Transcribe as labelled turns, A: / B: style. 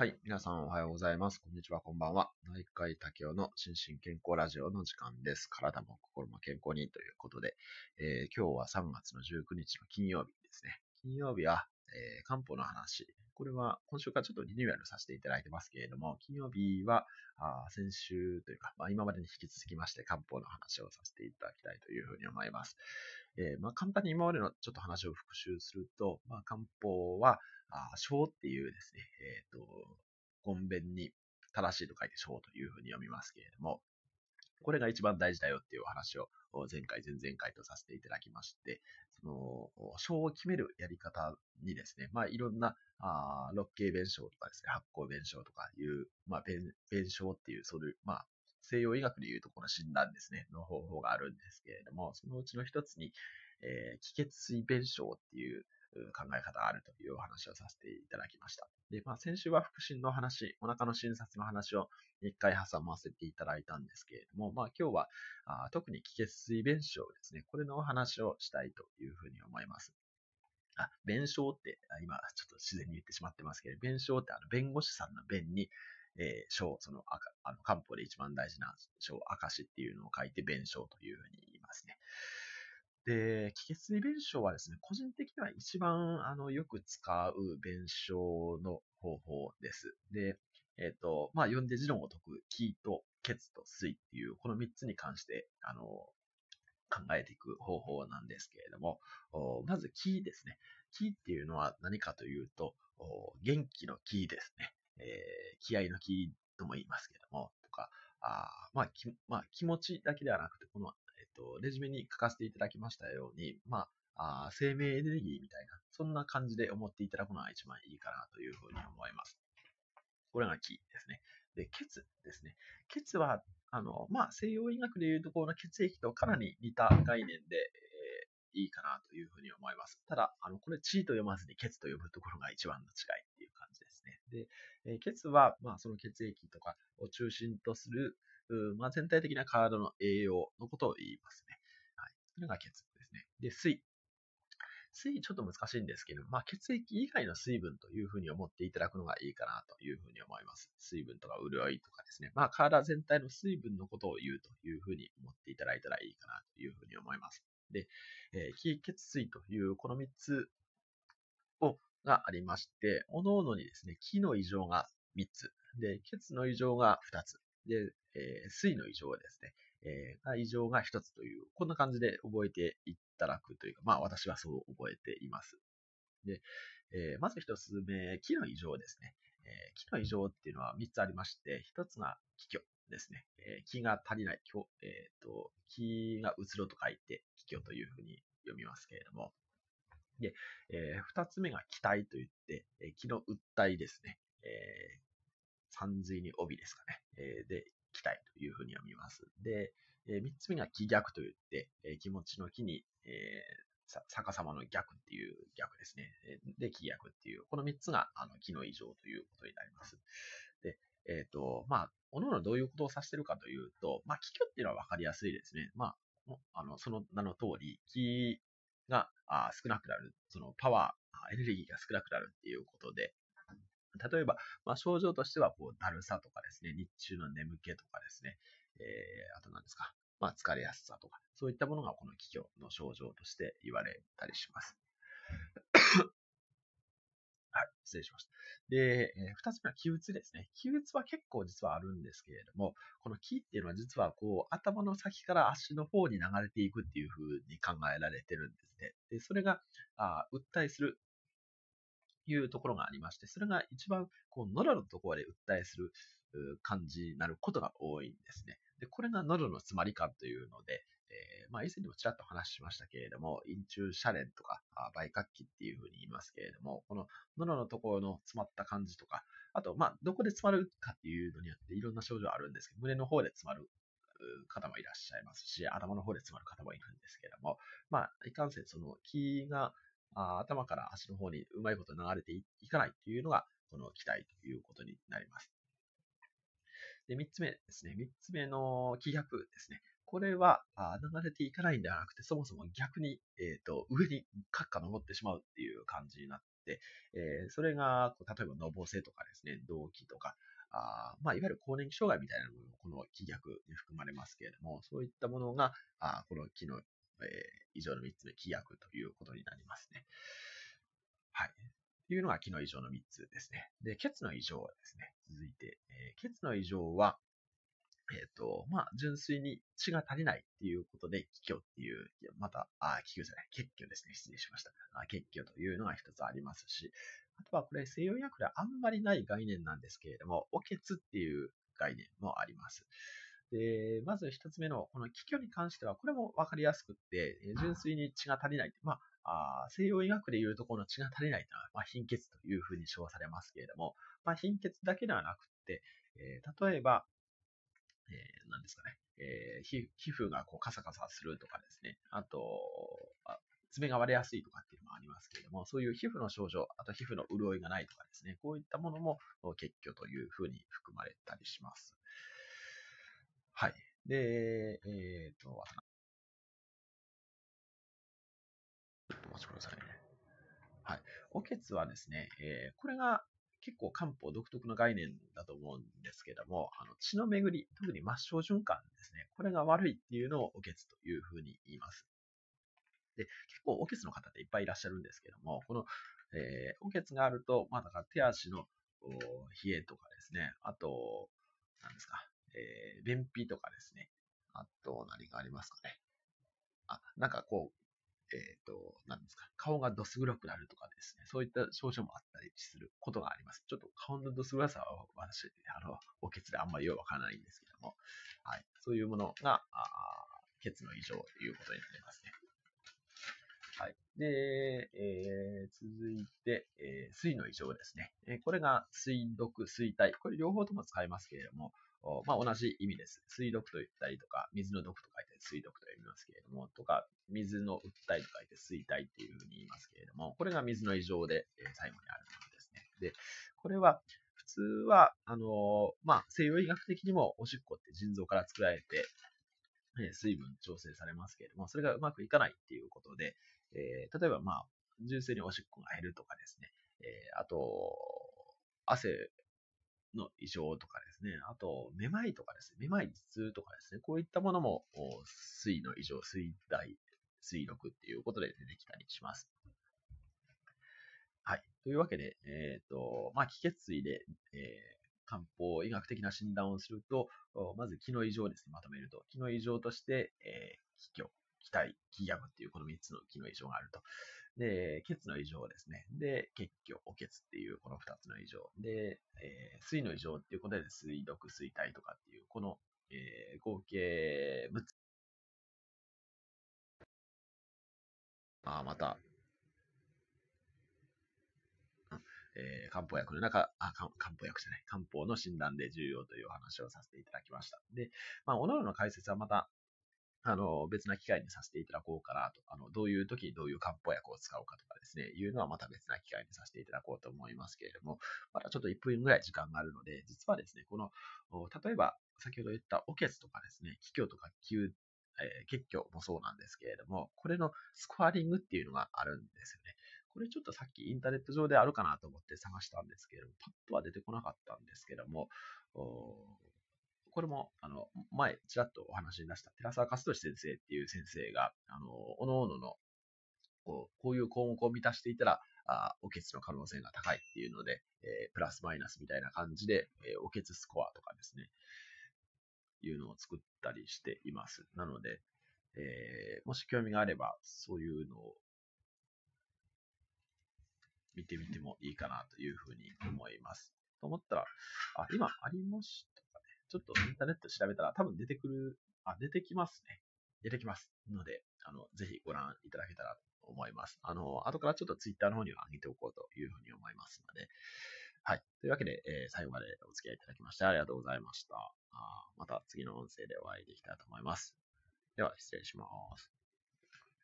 A: はい。皆さんおはようございます。こんにちは、こんばんは。内科医竹雄の心身健康ラジオの時間です。体も心も健康にということで、えー今日は3月の19日の金曜日ですね。金曜日は、えー漢方の話。これは今週からちょっとリニューアルさせていただいてますけれども、金曜日はあ先週というか、まあ、今までに引き続きまして漢方の話をさせていただきたいというふうに思います。えーまあ、簡単に今までのちょっと話を復習すると、まあ、漢方は、あ小っていうですね、えっ、と、根弁に正しいと書いて小というふうに読みますけれども、これが一番大事だよっていうお話を前回、前々回とさせていただきまして、その、小を決めるやり方にですね、まあいろんな、あ六形弁証とかですね、発酵弁証とかいう、まあ弁、弁証っていう、そういう、まあ、西洋医学でいうとこの診断ですね、の方法があるんですけれども、そのうちの一つに、えー気血水弁証っていう考え方あるというお話をさせていただきました。で、まあ先週は腹診の話、お腹の診察の話を一回挟ませていただいたんですけれども、まあ今日はあ特に気血水弁証ですね、これのお話をしたいというふうに思います。あ、弁証って、今ちょっと自然に言ってしまってますけど、弁証ってあの弁護士さんの弁に、えー、証、その赤、あの漢方で一番大事な証、証っていうのを書いて弁証というふうに言いますね。で、気血水弁証はですね、個人的には一番あのよく使う弁証の方法です。で、えっ、と、まあ、読んで字論を解く気と血と水っていう、この3つに関して、あの、考えていく方法なんですけれども、まず気ですね。気っていうのは何かというと、元気の気ですね。えー気合の気とも言いますけれども、とか、あまあ、まあ、気持ちだけではなくて、この、えっと、レジュメに書かせていただきましたように、まあ、あ生命エネルギーみたいな、そんな感じで思っていただくのが一番いいかなというふうに思います。これが気ですね。で、血ですね。血は、あの、まあ、西洋医学でいうところの血液とかなり似た概念で、えーいいかなというふうに思います。ただ、あの、これ、血と読まずに血と呼ぶところが一番の違いっていう感じですね。で、えー血は、まあ、その血液とかを中心とする、うーまあ、全体的な体の栄養のことを言いますね。はい。それが血ですね。で、水。水ちょっと難しいんですけど、まあ、血液以外の水分というふうに思っていただくのがいいかなというふうに思います。水分とか潤いとかですね。まあ、体全体の水分のことを言うというふうに思っていただいたらいいかなというふうに思います。で、えー気血水というこの3つをがありまして、各々にですね、気の異常が3つ、で、血の異常が2つ、で、えー水の異常ですね、えーが異常が1つという、こんな感じで覚えていただくというか、まあ私はそう覚えています。で、えーまず1つ目、気の異常ですね。えー気の異常っていうのは3つありまして、1つが気虚ですね。えー気が足りない、気,、えー、と気がうつろと書いて気虚というふうに読みますけれども、で、えー二つ目が気体といって、えー気の訴いですね。えー三髄に帯ですかね。えーで、気体というふうに読みます。で、えー三つ目が気逆といって、えー気持ちの気に、えー逆さまの逆っていう逆ですね。で、気逆っていう、この三つがあの気の異常ということになります。で、えっ、と、まあ、おのおのどういうことを指してるかというと、まあ、気虚っていうのは分かりやすいですね。まあ、あのその名の通り、気があ少なくなる、そのパワー、エネルギーが少なくなるっていうことで、例えば、まあ、症状としては、こう、だるさとかですね、日中の眠気とかですね、えー、あと何ですか、まあ、疲れやすさとか、そういったものがこの気虚の症状として言われたりします。はい、失礼しました。で、えー二つ目は気鬱ですね。気鬱は結構実はあるんですけれども、この気っていうのは実はこう頭の先から足の方に流れていくっていう風に考えられてるんですね。で、それが、あ訴えするいうところがありまして、それが一番こう喉のところで訴えする感じになることが多いんですね。で、これが喉の詰まり感というので、えーまあ、以前にもちらっと話しましたけれども、陰中シャレンとか、あ媒角器っていうふうに言いますけれども、この喉のところの詰まった感じとか、あと、まあ、どこで詰まるかっていうのによっていろんな症状あるんですけど、胸の方で詰まる方もいらっしゃいますし、頭の方で詰まる方もいるんですけれども、まあ、いかんせん、その気があ頭から足の方にうまいこと流れていかないというのが、この気体ということになります。で、三つ目ですね。三つ目の気逆ですね。これは流れていかないんではなくて、そもそも逆に、えっ、と、上にカッカ登ってしまうっていう感じになって、えー、それが、例えば、のぼせとかですね、動悸とか、あまあ、いわゆる更年期障害みたいなものもこの気逆に含まれますけれども、そういったものが、あこの気の、えー、異常の3つ目、気逆ということになりますね。はい。というのが気の異常の3つですね。で、血の異常はですね、続いて、えー、血の異常は、えっ、ー、と、まあ、純粋に血が足りないっていうことで、気虚っていう、また、あ、気虚じゃない、血虚ですね。失礼しました。あ血虚というのが一つありますし、あとはこれ西洋医学ではあんまりない概念なんですけれども、お血っていう概念もあります。で、まず一つ目の、この気虚に関しては、これもわかりやすくって、純粋に血が足りない。まあ、あ西洋医学でいうとこの血が足りないというのは、まあ、貧血というふうに称されますけれども、まあ、貧血だけではなくて、えー、例えば、えー、何ですかね、えー、皮膚がこうカサカサするとかですね、あと、あ爪が割れやすいとかっていうのもありますけれども、そういう皮膚の症状、あと皮膚の潤いがないとかですね、こういったものも血虚というふうに含まれたりします。はい。で、えっ、と、お待ちくださいね。はい。おけつはですね、えー、これが結構漢方独特の概念だと思うんですけども、あの血の巡り、特に末梢循環ですね、これが悪いっていうのをおけつというふうに言います。で、結構おけつの方っていっぱいいらっしゃるんですけども、この、えー、おけつがあると、まあだから手足の冷えとかですね、あと、何ですか、えー、便秘とかですね、あと何がありますかね。あ、なんかこう、えっ、ー、と、何ですか、顔がどす黒くなるとかですね、そういった症状もあったりすることがあります。ちょっと顔のどす黒さは私、あの、おけつであんまりよくわからないんですけども、はい、そういうものが、あ血の異常ということになりますね。はい。で、えー、続いて、えー、水の異常ですね。えー、これが水毒、水体。これ両方とも使いますけれども、まあ、同じ意味です。水毒と言ったりとか、水の毒と書いて水毒と読みますけれども、とか、水の訴えと書いて水体っていうふうに言いますけれども、これが水の異常で、え、最後にあるものですね。で、これは、普通は、あの、まあ、西洋医学的にもおしっこって腎臓から作られて、え、水分調整されますけれども、それがうまくいかないっていうことで、えー、例えば、まあ、純粋におしっこが減るとかですね、えー、あと、汗の異常とかですね、あと、めまいとかですね、めまい頭痛とかですね、こういったものも、水の異常、水大、水力っていうことで出てきたりします。はい。というわけで、えっ、ー、と、まあ、気血水で、えー、漢方医学的な診断をすると、まず気の異常ですね、まとめると。気の異常として、えー、気虚、気体、気逆っていうこの3つの気の異常があると。で、血の異常ですね。で、血虚、お血っていうこの2つの異常。で、えー、水の異常っていうことで、水毒、水体とかっていう、この、えー、合計6つ。あ、また、えー、漢方薬の中、あ、漢方薬じゃない、漢方の診断で重要というお話をさせていただきました。で、まあ、おのおのの解説はまた、あの、別な機会にさせていただこうかなと。あの、どういう時にどういう漢方薬を使うかとかですね、いうのはまた別な機会にさせていただこうと思いますけれども、まだちょっと1分ぐらい時間があるので、実はですね、この、例えば、先ほど言ったおけつとかですね、気虚とか気えー、血虚もそうなんですけれども、これのスコアリングっていうのがあるんですよね。これちょっとさっきインターネット上であるかなと思って探したんですけれども、パッとは出てこなかったんですけども、これも、あの、前、ちらっとお話に出した寺澤勝利先生っていう先生が、あの、おのおのの、こうこういう項目を満たしていたら、あおけつの可能性が高いっていうので、えー、プラスマイナスみたいな感じで、えー、おけつスコアとかですね、いうのを作ったりしています。なので、えー、もし興味があれば、そういうのを見てみてもいいかなというふうに思います。と思ったら、あ、今ありましたちょっとインターネット調べたら多分出てくる、あ、出てきますね。出てきます。ので、あの、ぜひご覧いただけたらと思います。あの、後からちょっとツイッターの方には上げておこうというふうに思いますので、はい。というわけで、えー、最後までお付き合いいただきましてありがとうございました。あまた次の音声でお会いできたらと思います。では、失礼します。